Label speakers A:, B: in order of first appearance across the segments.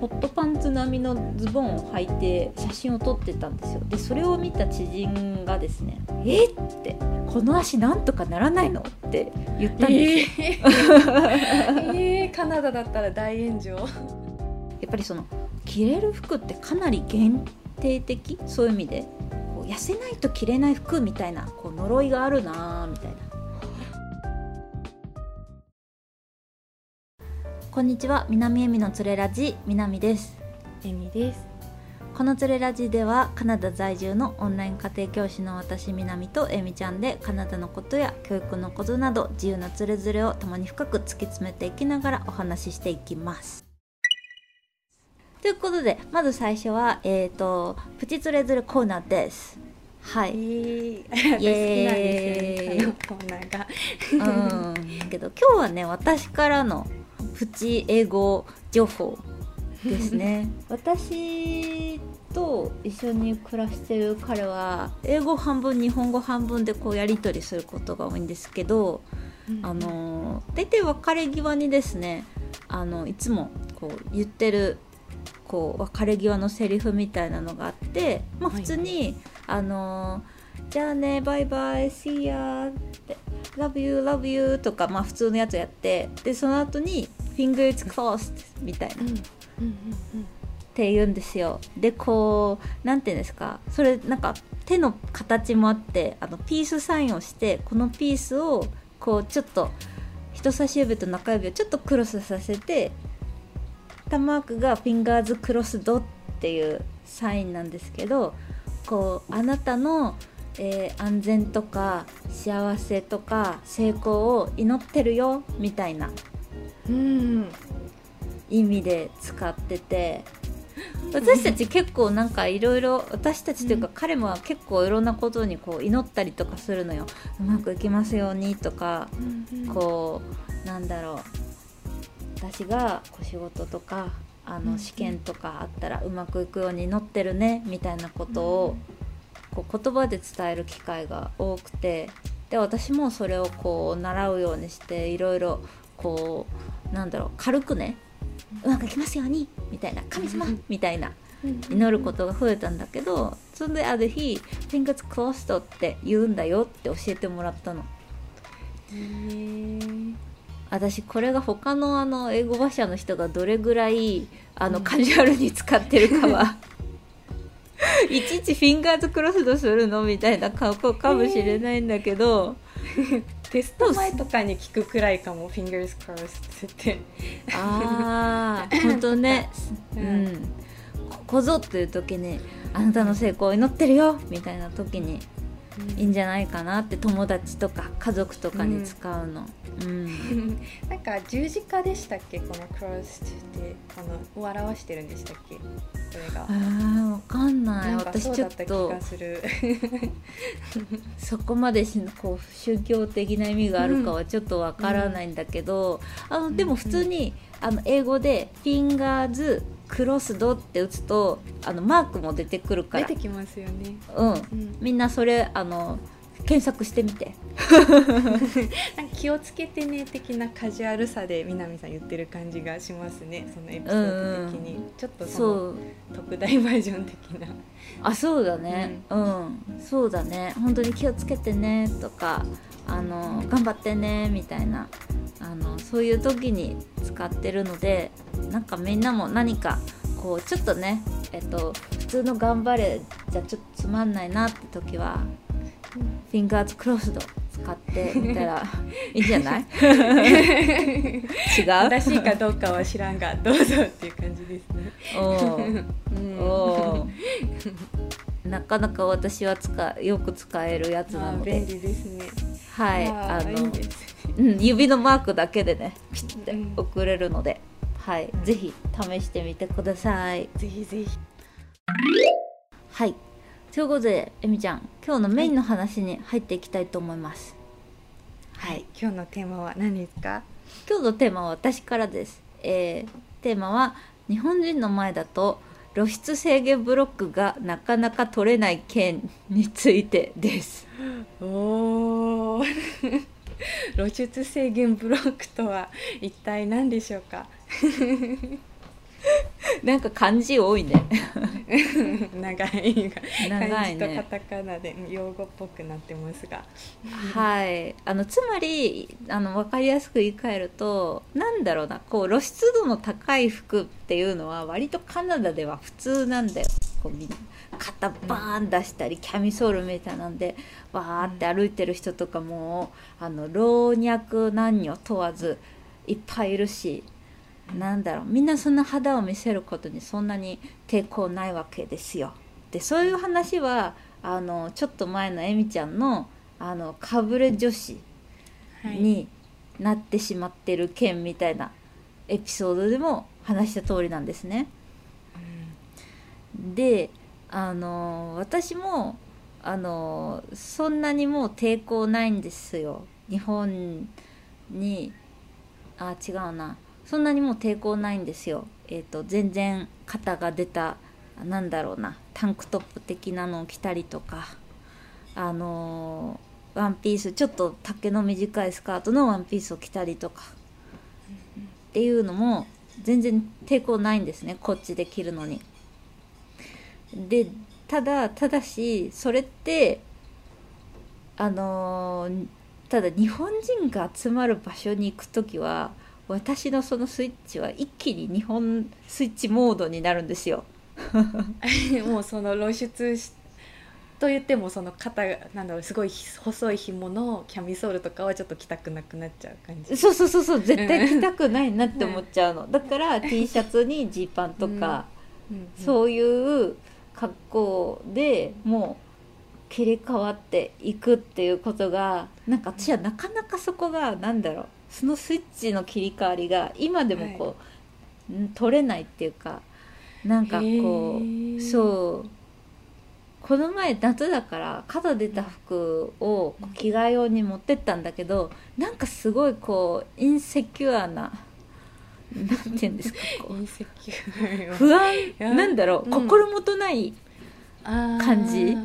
A: ホットパンツ並みのズボンを履いて写真を撮ってたんですよ。でそれを見た知人がですね「えっ?」って「この足なんとかならないの?」って言ったんですよ、
B: えー、カナダだったら大炎上。やっ
A: ぱりその着れる服ってかなり限定的？そういう意味で。こう痩せないと着れない服みたいなこう呪いがあるなみたいなこんにちは南恵美のつれラジ南です
B: 恵美です
A: このつれラジではカナダ在住のオンライン家庭教師の私南と恵美ちゃんでカナダのことや教育のことなど自由なつれづれを共に深く突き詰めていきながらお話ししていきますということでまず最初はえっ、ー、とプチつれづれコーナーですはい。イ
B: エーイ。コーナーが。
A: うん。けど今日はね私からのプチ英語情報ですね。私と一緒に暮らしてる彼は英語半分日本語半分でこうやり取りすることが多いんですけど、うん、あの大体別れ際にですねあのいつもこう言ってるこう別れ際のセリフみたいなのがあって、まあ、普通に、はい、あのじゃあねバイバイ See ya って Love you love you とかまあ普通のやつやってでその後に fingers crossed みたいな、って言うんですよ。でこう何て言うんですか？それなんか手の形もあってあのピースサインをしてこのピースをこうちょっと人差し指と中指をちょっとクロスさせてタマークがフィンガーズクロスドっていうサインなんですけどこうあなたの、えー、安全とか幸せとか成功を祈ってるよみたいなうん。意味で使ってて。私たち結構なんかいろいろ私たちというか彼も結構いろんなことにこう祈ったりとかするのよ。うまくいきますようにとかこうなんだろう。私がこう仕事とかあの試験とかあったらうまくいくように祈ってるねみたいなことをこう言葉で伝える機会が多くて。で私もそれをこう習うようにしていろいろこうなんだろう軽くねうまくいきますようにみたいな神様みたいな祈ることが増えたんだけどそれである日「Fingers crossed」って言うんだよって教えてもらったの。私これが他のあの英語話者の人がどれぐらいあのカジュアルに使ってるかは いちいちフィンガーズクロスドするのみたいな顔かもしれないんだけど
B: テスト前とかに聞くくらいかも「Fingers crossed」って。
A: ああ本当ね。うん、ここぞという時に「あなたの成功を祈ってるよ」みたいな時にいいんじゃないかなって友達とか家族とかに使うの、うん、
B: なんか十字架でしたっけ？このクロスってあのを表してるんでしたっけ？それが。
A: あわかんない。私ちょっとそこまでしこう宗教的な意味があるかはちょっとわからないんだけど、うん、あのでも普通に、あの英語で「フィンガーズクロスドって打つとあのマークも出てくるから。
B: 出てきますよね。
A: うん、うん、みんなそれあの検索してみて。
B: なんか気をつけてね的なカジュアルさで南さん言ってる感じがしますね。そのエピソード的に、うん、ちょっとその特大バージョン的な。
A: あそうだね、うん、うん、そうだね。本当に気をつけてねとかあの頑張ってねみたいなあのそういう時に使ってるのでなんかみんなも何かこうちょっとねえっと普通の頑張れじゃちょっとつまんないなって時は、フィンガーズクロスド使ってみたら いいんじゃない？違う？
B: 正しいかどうかは知らんがどうぞっていう感じですね。
A: おおなかなか私は使よく使えるやつなので。
B: 便利ですね。
A: はいあのうん、指のマークだけでねピッて送れるので、うん、はい、ぜひ試してみてください。
B: ぜひぜひ。
A: はいということでえみちゃん今日のメインの話に入っていきたいと思います、
B: はい、はい、今日のテーマは何ですか？
A: 今日のテーマは私からです、えー、テーマは日本人の前だと露出制限ブロックがなかなか取れない件についてです。
B: おー。露出制限ブロックとは一体何でしょうか？
A: なんか漢字多いね
B: 長い
A: 長
B: 漢字とカタカナで用語っぽくなってますが。
A: はい。あのつまりあの分かりやすく言い換えるとなんだろうなこう露出度の高い服っていうのは割とカナダでは普通なんだよ。こうみんな肩バーン出したりキャミソールみたいなんでバーって歩いてる人とかもあの老若男女問わずいっぱいいるしなんだろう。みんなそんな肌を見せることにそんなに抵抗ないわけですよ。でそういう話はあのちょっと前のえみちゃんのあのかぶれ女子
B: はい。
A: になってしまってる件みたいなエピソードでも話した通りなんですね。であの私もあのそんなにもう抵抗ないんですよ。日本にあ違うなそんなにもう抵抗ないんですよえっ、と全然肩が出たなんだろうなタンクトップ的なのを着たりとかあのワンピースちょっと丈の短いスカートのワンピースを着たりとかっていうのも全然抵抗ないんですねこっちで着るのに。でただただしそれってあのーただ日本人が集まる場所に行く時は私のそのスイッチは一気に日本スイッチモードになるんですよ。
B: もうその露出しと言ってもその肩がなんだろうすごい細い紐のキャミソールとかはちょっと着たくなくなっちゃう感じ。
A: そうそうそうそう絶対着たくないなって思っちゃうの。だから T シャツにジーパンとか、
B: うん。
A: そういう格好でもう切り替わっていくっていうことがなん。か私はなかなかそこがなんだろうそのスイッチの切り替わりが今でもこう、ん取れないっていうかなんかこ
B: へ
A: う
B: ー。
A: そう。この前夏だから肩出た服を着替え用に持ってったんだけどなんかすごいこうインセキュアななんて言うんですか不安
B: や
A: なんだろう、
B: うん。
A: 心もとない
B: 感
A: 感じ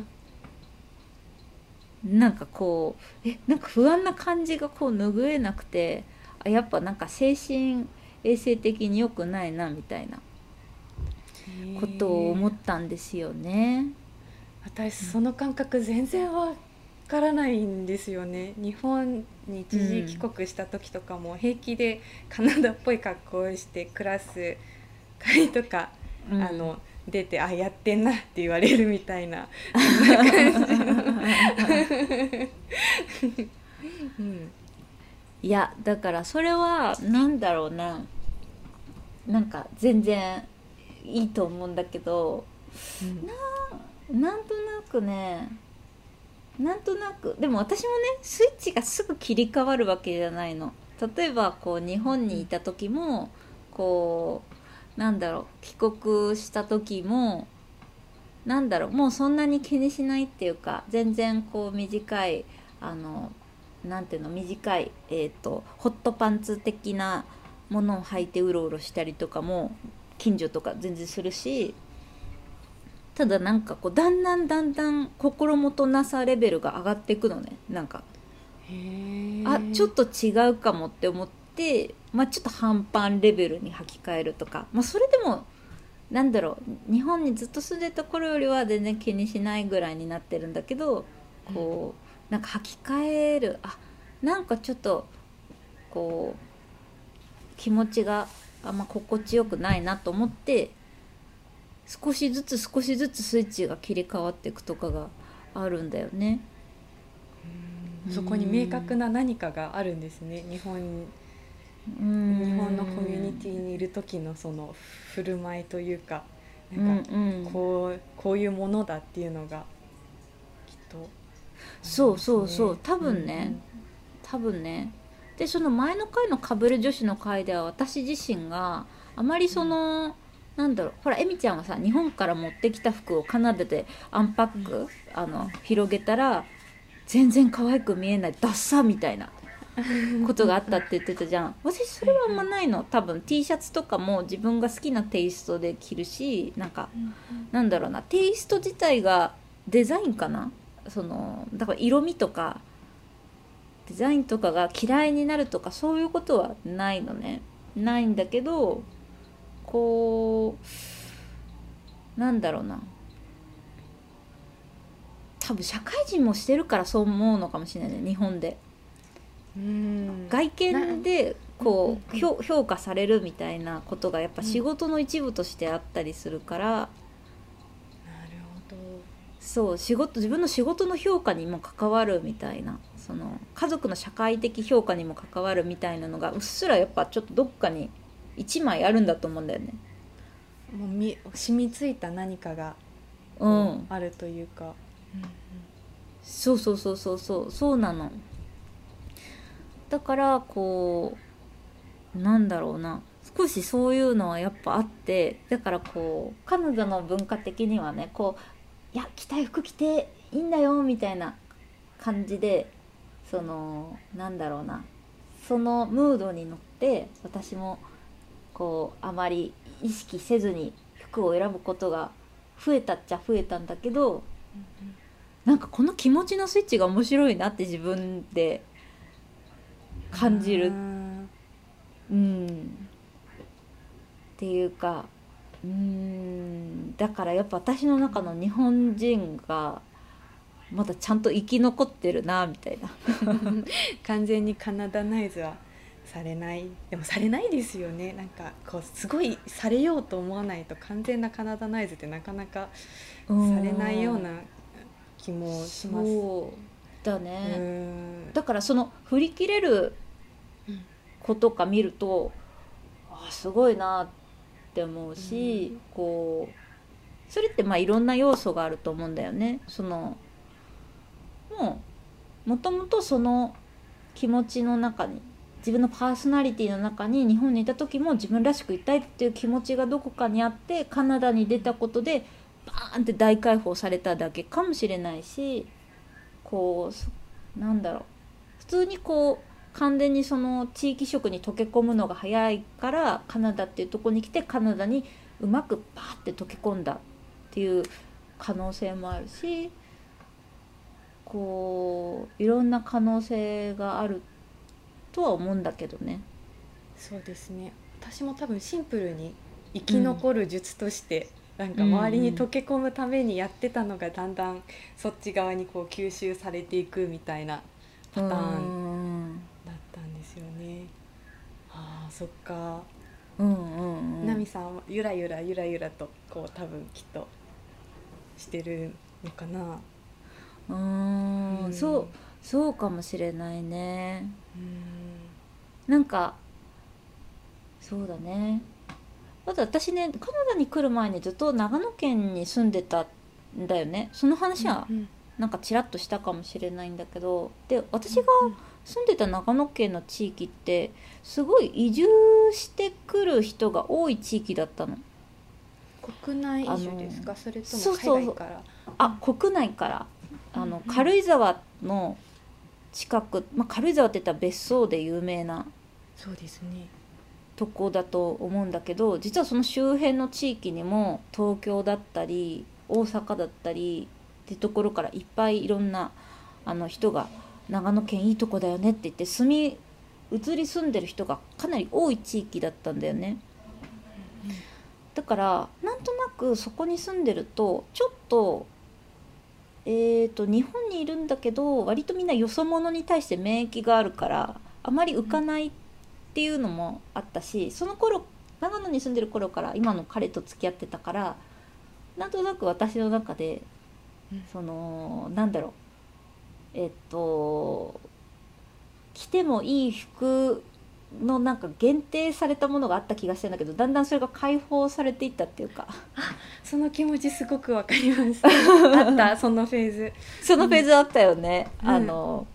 A: なんかこうえなんか不安な感じがこう拭えなくてあやっぱなんか精神衛生的に良くないなみたいなことを思ったんですよね。
B: 私その感覚全然わからないんですよね。日本に一時帰国した時とかも平気でカナダっぽい格好をしてクラス会とか、
A: うん。
B: あの出てあやってんなって言われるみたいなうん。
A: いやだからそれはなんだろうな。なんか全然いいと思うんだけどなんとなくねなんとなくでも私もねスイッチがすぐ切り替わるわけじゃないの。例えばこう日本にいた時もこうなんだろう帰国した時もなんだろうもうそんなに気にしないっていうか全然こう短いあのなんていうの短い、えー、とホットパンツ的なものを履いてうろうろしたりとかも近所とか全然するしただなんかこうだんだんだんだん心もとなさレベルが上がっていくのねなんか。あちょっと違うかもって思って、まあ、ちょっと半パンレベルに履き替えるとか、まあ、それでもなんだろう。日本にずっと住んでた頃よりは全然気にしないぐらいになってるんだけどこうなんか履き替える。あなんかちょっとこう気持ちがあんま心地よくないなと思って少しずつ少しずつスイッチが切り替わっていくとかがあるんだよね。
B: そこに明確な何かがあるんですね。日本
A: 日
B: 日本のコミュニティにいる時のその振る舞いというかなんか
A: うんうん。
B: こうこういうものだっていうのがきっと
A: そうそうそう。多分ね、多分ね。でその前の回のかぶれ女子の回では私自身があまりその、なんだろう。ほらエミちゃんはさ日本から持ってきた服をカナダでアンパック、あの広げたら全然可愛く見えないダッサみたいなことがあったって言ってたじゃん。私それはあんまないの。多分 T シャツとかも自分が好きなテイストで着るしなんかなんだろうな。テイスト自体がデザインかな。そのだから色味とかデザインとかが嫌いになるとかそういうことはないのね。ないんだけどこうなんだろうな。多分社会人もしてるからそう思うのかもしれないね。日本で。外見でこう
B: うん
A: 評評価されるみたいなことがやっぱ仕事の一部としてあったりするから、
B: なるほど。
A: そう仕事自分の仕事の評価にも関わるみたいな。その家族の社会的評価にも関わるみたいなのがうっすらやっぱちょっとどっかに一枚あるんだと思うんだよね。
B: もうみ染みついた何かが
A: うん、
B: あるというか、
A: そうそうそうそうそうそうなの。だからこうなんだろうな。少しそういうのはやっぱあってだからこう彼女の文化的にはねこういや着たい服着ていいんだよみたいな感じでそのなんだろうな。そのムードに乗って私もこうあまり意識せずに服を選ぶことが増えたっちゃ増えたんだけどなんかこの気持ちのスイッチが面白いなって自分で感じる。
B: うん
A: うん。っていうかうん。だからやっぱ私の中の日本人がまだちゃんと生き残ってるなみたいな。
B: 完全にカナダナイズはされない。でもされないですよね。なんかこうすごいされようと思わないと完全なカナダナイズってなかなかされないような気もします。
A: だ
B: う
A: ね、
B: ん。
A: だからその振り切れる子とか見るとあすごいなって思うし、こうそれってまあいろんな要素があると思うんだよね。そのもうもともとその気持ちの中に自分のパーソナリティの中に日本にいた時も自分らしくいたいっていう気持ちがどこかにあってカナダに出たことでバーンって大解放されただけかもしれないしこうなんだろう普通にこう完全にその地域色に溶け込むのが早いからカナダっていうとこに来てカナダにうまくパーって溶け込んだっていう可能性もあるしこういろんな可能性があるとは思うんだけどね。
B: そうですね。私も多分シンプルに生き残る術として、なんか周りに溶け込むためにやってたのがだんだんそっち側にこう吸収されていくみたいなパターンですよね。ああそっか。
A: うんうんうん。
B: ナミさんはゆらゆらゆらゆらとこう多分きっとしてるのかな。
A: うーん。
B: うん。
A: そうそうかもしれないね。
B: うん。
A: なんかそうだね。まず私ねカナダに来る前にずっと長野県に住んでたんだよね。その話は
B: うん
A: なんかちらっとしたかもしれないんだけど。で私が住んでた長野県の地域ってすごい移住してくる人が多い地域だったの。
B: 国内移住ですか？それとも
A: そうそう
B: 海外から。
A: あ国内から。あの
B: うん。
A: 軽井沢の近く、まあ、軽井沢って言ったら別荘で有名な
B: そうですね。
A: とこだと思うんだけど実はその周辺の地域にも東京だったり大阪だったりってところからいっぱいいろんなあの人が長野県いいとこだよねって言って住み移り住んでる人がかなり多い地域だったんだよね。だからなんとなくそこに住んでるとちょっとえー、と日本にいるんだけど割とみんなよそ者に対して免疫があるからあまり浮かないっていうのもあったしその頃長野に住んでる頃から今の彼と付き合ってたからなんとなく私の中で
B: うん
A: そのなんだろうえっと着てもいい服のなんか限定されたものがあった気がしてんだけどだんだんそれが解放されていったっていうか
B: その気持ちすごくわかります。あったそのフェーズ。
A: そのフェーズあったよね、
B: うん
A: あの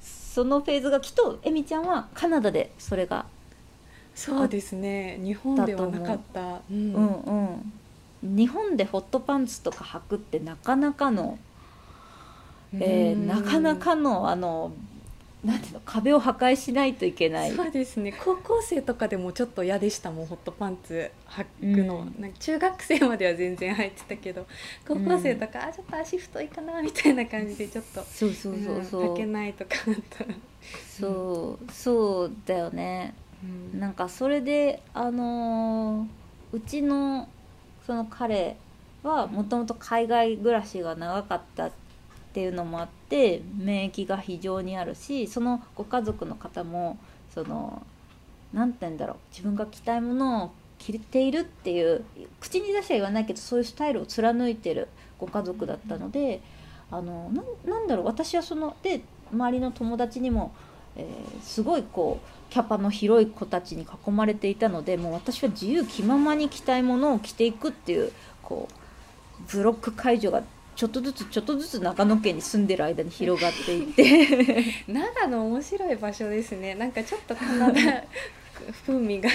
A: そのフェーズがきっとエミちゃんはカナダでそれが
B: そうですね。日本ではなかった。うん
A: うんうん日本でホットパンツとか履くってなかなかの、えー
B: うん
A: なかなかのあのなんていうの壁を破壊しないといけない。
B: そうですね。高校生とかでもちょっと嫌でしたもんホットパンツ履くの、
A: うん。
B: なんか中学生までは全然履いてたけど高校生とか、あちょっと足太いかなみたいな感じでちょっと
A: そうそうそうそう、
B: ん履けないとかだった。ら、
A: そうそうだよね。なんかそれであのーうちのその彼はもともと海外暮らしが長かったってていうのもあって免疫が非常にあるしそのご家族の方もその何て言うんだろう自分が着たいものを着ているっていう口に出しては言わないけどそういうスタイルを貫いてるご家族だったので、あのなんだろう私はそので周りの友達にも、えー、すごいこうキャパの広い子たちに囲まれていたのでもう私は自由気ままに着たいものを着ていくっていうこうブロック解除がちょっとずつちょっとずつ長野県に住んでる間に広がっていって。
B: 長野面白い場所ですね。なんかちょっとカナダ風味が。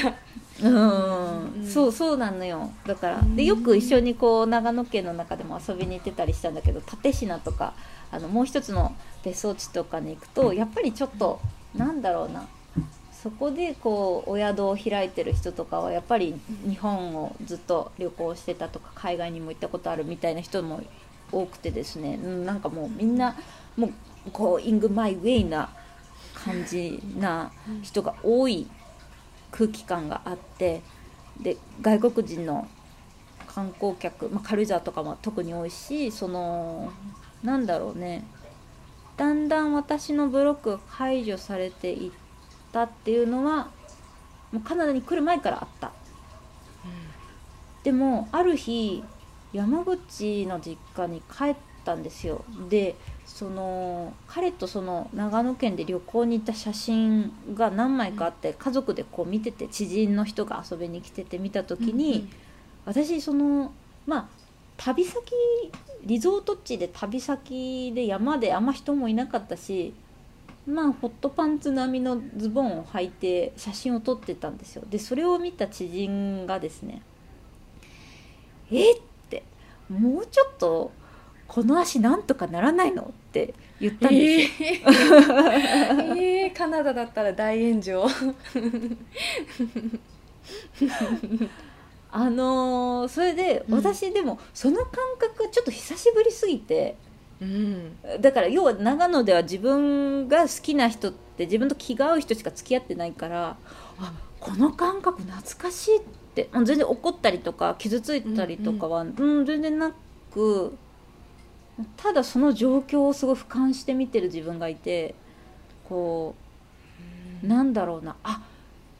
A: うん、うん、そうそうなのよ。だからでよく一緒にこう長野県の中でも遊びに行ってたりしたんだけど蓼科とかあのもう一つの別荘地とかに行くとやっぱりちょっとなんだろうな。そこでこうお宿を開いてる人とかはやっぱり日本をずっと旅行してたとか海外にも行ったことあるみたいな人も多くてですねなんかもうみんなもうこうイングマイウェイな感じな人が多い空気感があってで外国人の観光客、まあ、軽井沢とかも特に多いしそのなんだろうねだんだん私のブロックが解除されていったっていうのはもうカナダに来る前からあった、うん、でもある日山口の実家に帰ったんですよ。でその彼とその長野県で旅行に行った写真が何枚かあって家族でこう見てて知人の人が遊びに来てて見た時に、私そのまあ旅先リゾート地で旅先で山であんま人もいなかったしまあホットパンツ並みのズボンを履いて写真を撮ってたんですよ。でそれを見た知人がですね「えっ?」てもうちょっとこの足なんとかならないのって言ったんですよ、え
B: ー。えー、カナダだったら大炎上。
A: あのー、それで私でもその感覚ちょっと久しぶりすぎて、うん、だから要は長野では自分が好きな人って自分と気が合う人しか付き合ってないからあこの感覚懐かしいって全然怒ったりとか傷ついたりとかは、うん、うん、全然なくただその状況をすごい俯瞰して見てる自分がいてこうなんだろうなあ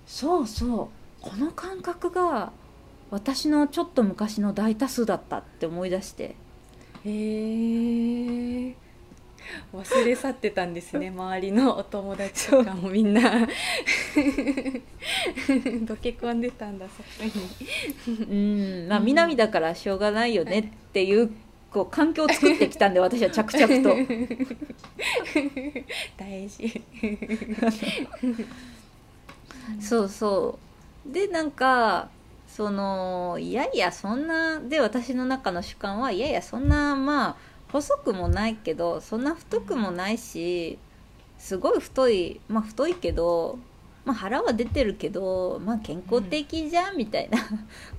A: そうそうこの感覚が私のちょっと昔の大多数だったって思い出して。
B: へえ忘れ去ってたんですね 周りのお友達とかもみんな。溶け込んでたんだそこ
A: に。うんまあ南だからしょうがないよねっていうこう環境を作ってきたんで 私は着々と。
B: 大事。
A: そうそう。でなんかそのいやいやそんなで私の中の主観はいやいやそんなまあ細くもないけどそんな太くもないしすごい太いまあ太いけどまあ、腹は出てるけど、まあ、健康的じゃんみたいな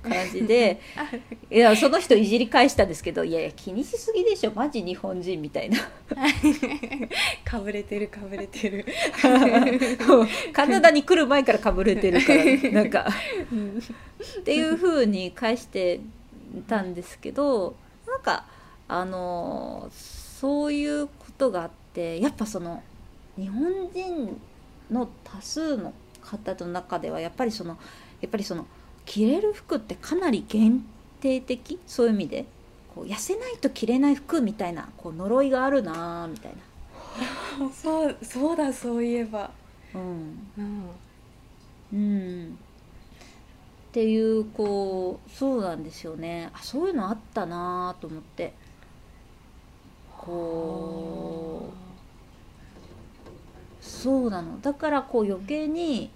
A: 感じで。いやその人いじり返したんですけどいやいや気にしすぎでしょマジ日本人みたいな。
B: かぶれてるかぶれてる。
A: カナダに来る前からかぶれてるから、ね、なんか、うん、っていうふうに返してたんですけどなんかあのそういうことがあってやっぱその日本人の多数の方の中ではやっぱりそのやっぱりその着れる服ってかなり限定的？そういう意味で。こう痩せないと着れない服みたいなこう呪いがあるなみたい
B: な。そうそうだそういえば。
A: うん、うん、うん、っていうこうそうなんですよね。あそういうのあったなと思ってこうそうなのだからこう余計に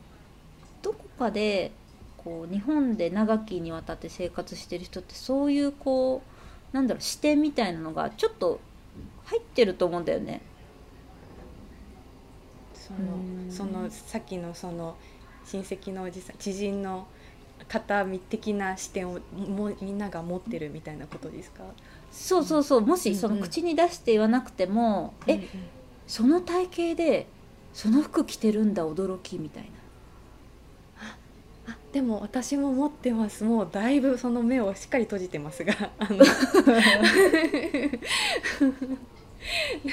A: どこかでこう日本で長きにわたって生活してる人ってそういうこうなんだろう視点みたいなのがちょっと入ってると思うんだよね。
B: そのそのさっきのその親戚のおじさん知人の方的な視点をもみんなが持ってるみたいなことですか？
A: そうそうそうもしその口に出して言わなくても、うんうん、えその体型でその服着てるんだ驚きみたいな。
B: ああでも私も持ってます。もうだいぶその目をしっかり閉じてますがあの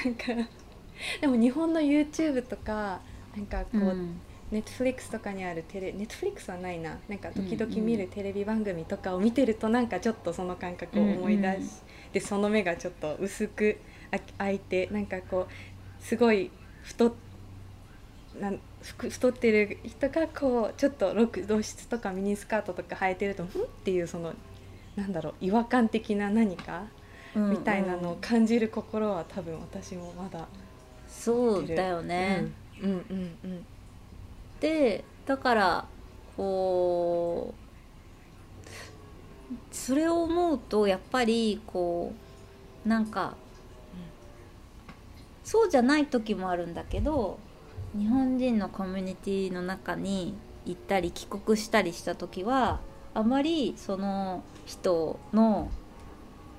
B: なんかでも日本の YouTube とかなんかこう、
A: うん。
B: ネットフリックスとかにあるテレネットフリックスはないな。なんか時々見るテレビ番組とかを見てるとなんかちょっとその感覚を思い出し、
A: うんうん
B: でその目がちょっと薄くあ開いてなんかこうすごい太っなんふ太ってる人がこうちょっと露露出とかミニスカートとか履いてるとんっていうそのなんだろう違和感的な何か
A: うん。
B: みたいなのを感じる心は多分私もまだ
A: そうだよね、
B: うん、うんうんうん。
A: でだからこうそれを思うとやっぱりこうなんかそうじゃない時もあるんだけど日本人のコミュニティの中に行ったり帰国したりした時はあまりその人の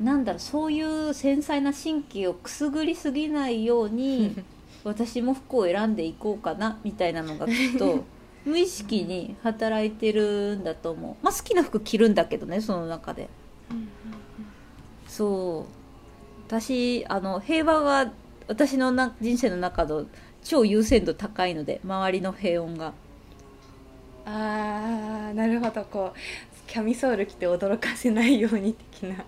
A: なんだろうそういう繊細な神経をくすぐりすぎないように 私も服を選んでいこうかなみたいなのがきっと無意識に働いてるんだと思う。まあ好きな服着るんだけどねその中で。そう。私あの平和が私のな人生の中の超優先度高いので周りの平穏が。
B: あーなるほど。こうキャミソール着て驚かせないように的な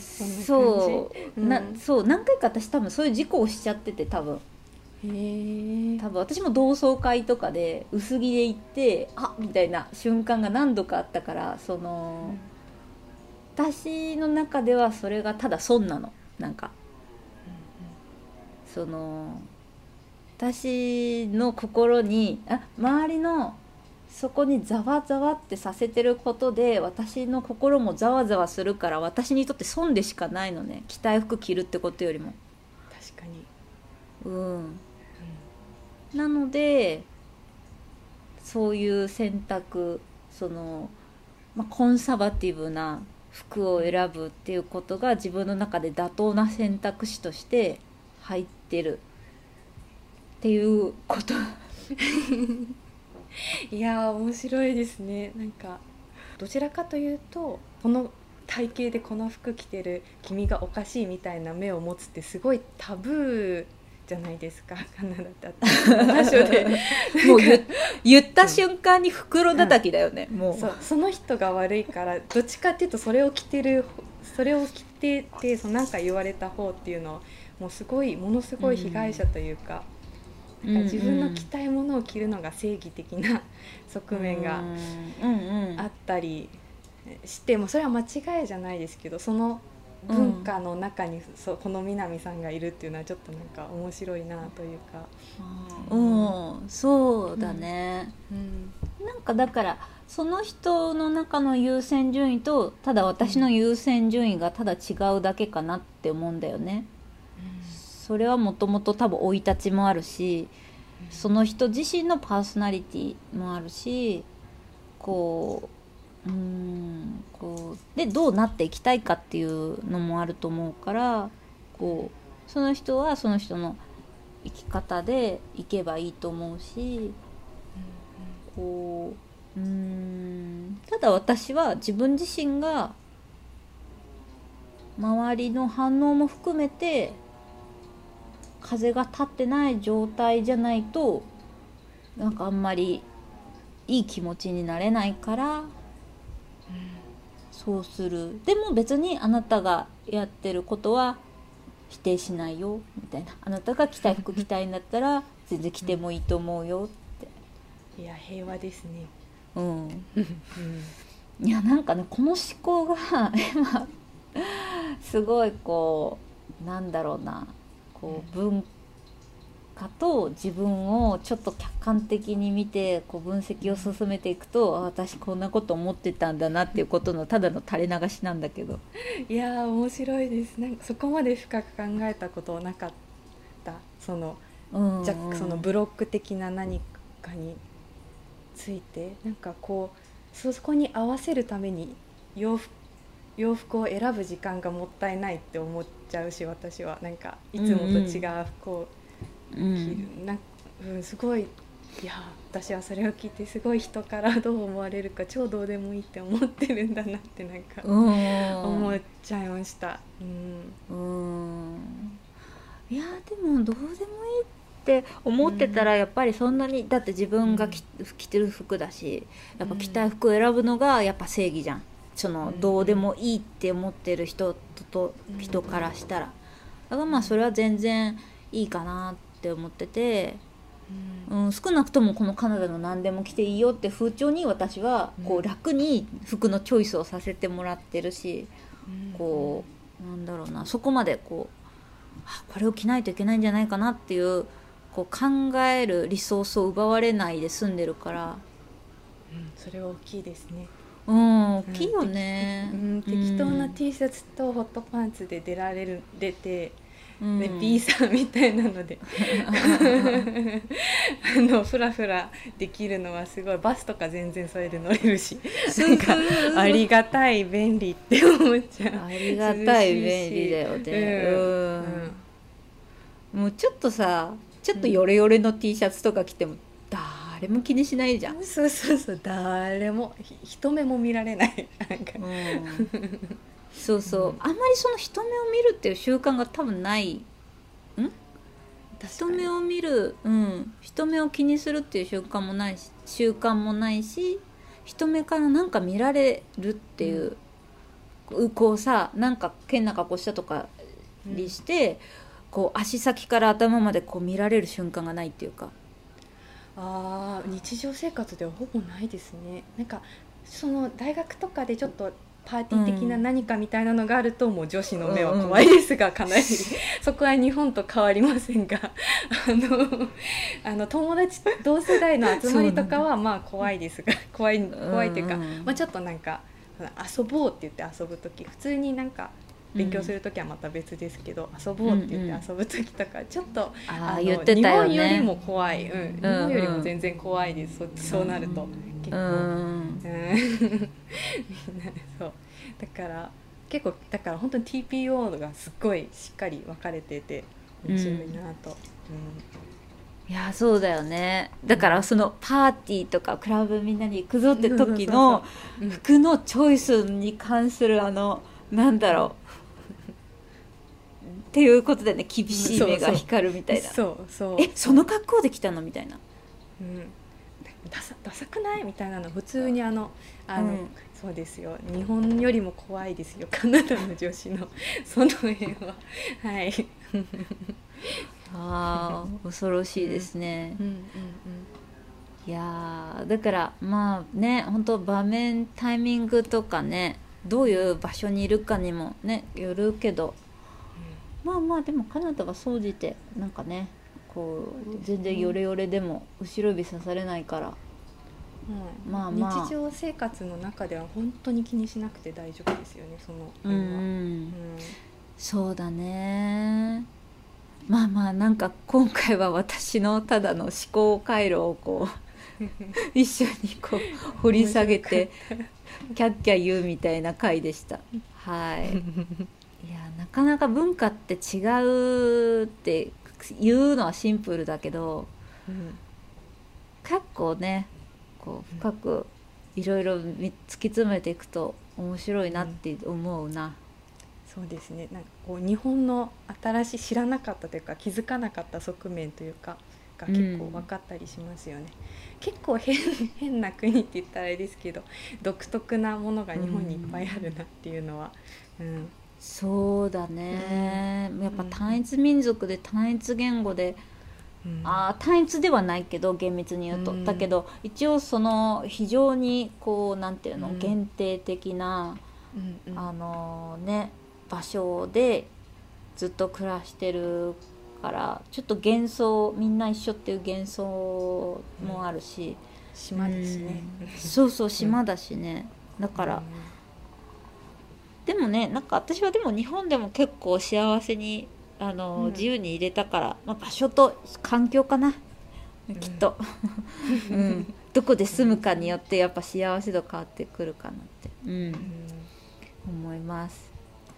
B: そ
A: う、
B: うん。
A: なそう。何回か私多分そういう事故をしちゃってて多分多分私も同窓会とかで薄着で行ってあみたいな瞬間が何度かあったからその、私の中ではそれがただ損なの。なんか。その私の心にあ周りのそこにざわざわってさせてることで私の心もざわざわするから私にとって損でしかないのね。着たい服着るってことよりも。
B: 確かに、
A: うんなのでそういう選択その、まあ、コンサバティブな服を選ぶっていうことが自分の中で妥当な選択肢として入ってるっていうこと。
B: いや面白いですね。なんかどちらかというとこの体型でこの服着てる君がおかしいみたいな目を持つってすごいタブーじゃないですか。カナダだって場所で
A: もう言言った瞬間に袋叩きだよね、もう。
B: そうその人が悪いからどっちかっていうとそれを着てるそれを着ててそのなんか言われた方っていうのはもうすごいものすごい被害者というか,、なんか自分の着たいものを着るのが正義的な側面が
A: うんうん。うん
B: あったりしてもそれは間違いじゃないですけどその文化の中に、そうこの南さんがいるっていうのはちょっとなんか面白いなというか。
A: うんそうだね、
B: うん
A: なんかだからその人の中の優先順位とただ私の優先順位がただ違うだけかなって思うんだよね。それはもともと多分生い立ちもあるしその人自身のパーソナリティもあるしこううんこうでどうなっていきたいかっていうのもあると思うからこうその人はその人の生き方でいけばいいと思うしこううんただ私は自分自身が周りの反応も含めて風が立ってない状態じゃないとなんかあんまりいい気持ちになれないからそうする。でも別にあなたがやってることは否定しないよ。みたいな。あなたが着たい服着たいんだったら全然着てもいいと思うよって。
B: いや平和ですね。
A: うん。
B: うん。
A: いやなんかねこの思考が今すごいこうなんだろうな。こう文化と自分をちょっと客観的に見てこう分析を進めていくとあ私こんなこと思ってたんだなっていうことのただの垂れ流しなんだけど。
B: いやー面白いです。なんかそこまで深く考えたことなかった。その
A: うんうん
B: じゃそのブロック的な何かについて。なんかこうそこに合わせるために洋服洋服を選ぶ時間がもったいないって思っちゃうし私は。なんかいつもと違う服を
A: う
B: 着る、
A: ん
B: なんうん、すごいいや私はそれを聞いてすごい人からどう思われるか超どうでもいいって思ってるんだなってなんか思っちゃいました。
A: うん。うん。いやでもどうでもいいって思ってたらやっぱりそんなにだって自分が着,、着てる服だしやっぱ着たい服を選ぶのがやっぱ正義じゃん。そのどうでもいいって思ってる人と人からしたら。だからまあそれは全然いいかなって思ってて。うん、少なくともこのカナダの何でも着ていいよって風潮に私はこう楽に服のチョイスをさせてもらってるし、こうなんだろうなそこまでこうこれを着ないといけないんじゃないかなっていうこう考えるリソースを奪われないで済んでるから、
B: うん、それは大きいですね。
A: うん、大きいよね、
B: うん、適当な T シャツとホットパンツで出られる出てうん、B さんみたいなので。あのフラフラできるのはすごいバスとか全然それで乗れるし。なんかありがたい便利って思っちゃ
A: う。ありがたい便利だよね、うん、うん、もうちょっとさちょっとヨレヨレの T シャツとか着ても誰も気にしないじゃん。
B: そうそうそう。誰も人目も見られない。なんか、うん
A: そうそう、うん、あんまりその人目を見るっていう習慣が多分ない。ん？人目を見る、うん、人目を気にするっていう習慣もないし習慣もないし人目からなんか見られるっていう、うん、こうさなんか変な格好したとかにして、うん、こう足先から頭までこう見られる瞬間がないっていうか。
B: あ日常生活ではほぼないですね。なんかその大学とかでちょっとパーティー的な何かみたいなのがあると、もう女子の目は怖いですが、かなり。そこは日本と変わりませんが。あのあの友達同世代の集まりとかはまあ怖いですが怖い怖いっていうか、まあ、ちょっとなんか遊ぼうって言って遊ぶ時普通になんか勉強する時はまた別ですけど、遊ぼうって言って遊ぶ時とかちょっと、
A: あの、ね、日
B: 本よりも怖い、うん、日本よりも全然怖いです。そそうなると。結構、うん。そう。だから結構だから本当に TPO がすっごいしっかり分かれてて面白いなと、うん、うん、
A: いやそうだよね。だからそのパーティーとかクラブみんなに行くぞって時の服のチョイスに関するあのなんだろう。っていうことでね厳しい目が光るみたいな。
B: そうそう。
A: えその格好で来たの？みたいな、
B: うんダサダサくない？みたいなの普通にあのあの、うん、そうですよ。日本よりも怖いですよ。カナダの女子の。その辺は。はい。
A: ああ恐ろしいですね、うんうんうんいやだからまあね本当場面タイミングとかねどういう場所にいるかにもねよるけど、うん、まあまあでもカナダは総じてなんかねこう全然ヨレヨレでも後ろ指刺されないから、
B: うん、まあまあ。日常生活の中では本当に気にしなくて大丈夫ですよねその辺は、うん、うん、
A: そうだね。まあまあなんか今回は私のただの思考回路をこう 一緒にこう掘り下げてキャッキャ言うみたいな回でした。はい。いやなかなか文化って違うって言うのはシンプルだけど、うん、結構ねこう深くいろいろ突き詰めていくと面白いなって思うな。うん、
B: そうですね。なんかこう日本の新しい知らなかったというか気づかなかった側面というかが結構分かったりしますよね、うん、結構変変な国って言ったらあれですけど独特なものが日本にいっぱいあるなっていうのは、うん、
A: そうだね、うん、やっぱ単一民族で単一言語で、うん、あ単一ではないけど厳密に言うと、うん、だけど一応その非常にこうなんていうの、限定的な、あのね場所でずっと暮らしてるからちょっと幻想みんな一緒っていう幻想もあるし、
B: 島ですね、
A: そうそう島だしね、だから。でもねなんか私はでも日本でも結構幸せにあの、うん、自由に入れたから、まあ、場所と環境かな。きっと、うん、どこで住むかによってやっぱ幸せ度変わってくるかなって、うん、思います。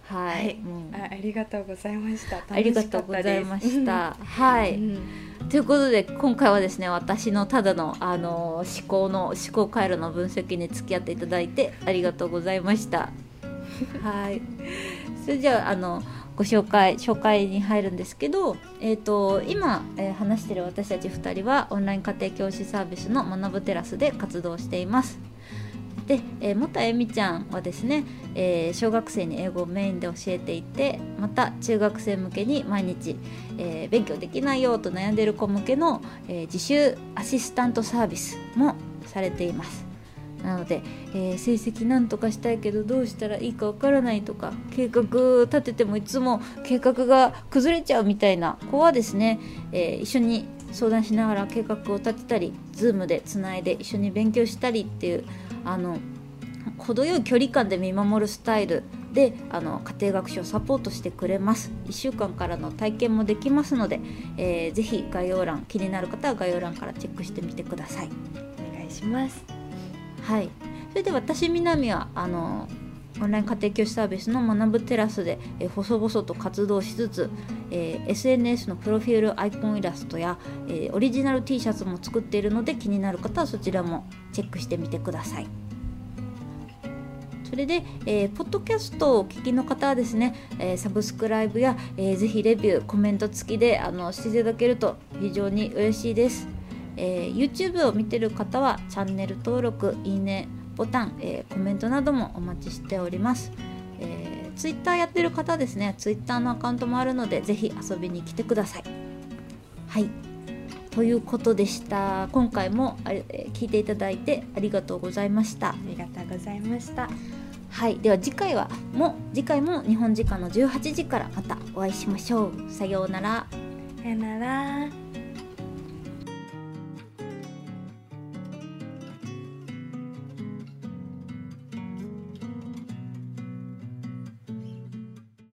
A: はい、はい、
B: あありがとうございました。
A: ありがとうございました。はい、ということで今回はですね私のただの、あの思考の思考回路の分析に付き合っていただいてありがとうございましたはい。それじゃああのご紹介紹介に入るんですけど、えーと、今、えー、話してる私たち2人はオンライン家庭教師サービスの学ぶテラスで活動しています。で、えー、元えみちゃんはですね、えー、小学生に英語をメインで教えていてまた中学生向けに毎日、えー、勉強できないよと悩んでいる子向けの、え自習アシスタントサービスもされています。なので、えー、成績なんとかしたいけどどうしたらいいかわからないとか計画立ててもいつも計画が崩れちゃうみたいな子はですね、えー、一緒に相談しながら計画を立てたり Zoom でつないで一緒に勉強したりっていうあの程よい距離感で見守るスタイルであの家庭学習をサポートしてくれます。1週間からの体験もできますので、えー、ぜひ概要欄気になる方は概要欄からチェックしてみてください。
B: お願いします。
A: はいそれで私南はあのオンライン家庭教師サービスの学ぶテラスで、え細々と活動しつつ、えー、SNS のプロフィールアイコンイラストや、えー、オリジナル T シャツも作っているので気になる方はそちらもチェックしてみてください。それで、えー、ポッドキャストをお聞きの方はですね、えー、サブスクライブや、えー、ぜひレビューコメント付きであのしていただけると非常に嬉しいです。えー、YouTube を見てる方はチャンネル登録いいねボタン、えー、コメントなどもお待ちしております、えー、Twitter やってる方ですね。Twitter のアカウントもあるのでぜひ遊びに来てください。はい。ということでした。今回もあ、えー、聞いていただいてありがとうございました。あ
B: りがとうございました。
A: はい。では次回はも次回も日本時間の18時からまたお会いしましょう。さようなら。
B: さようなら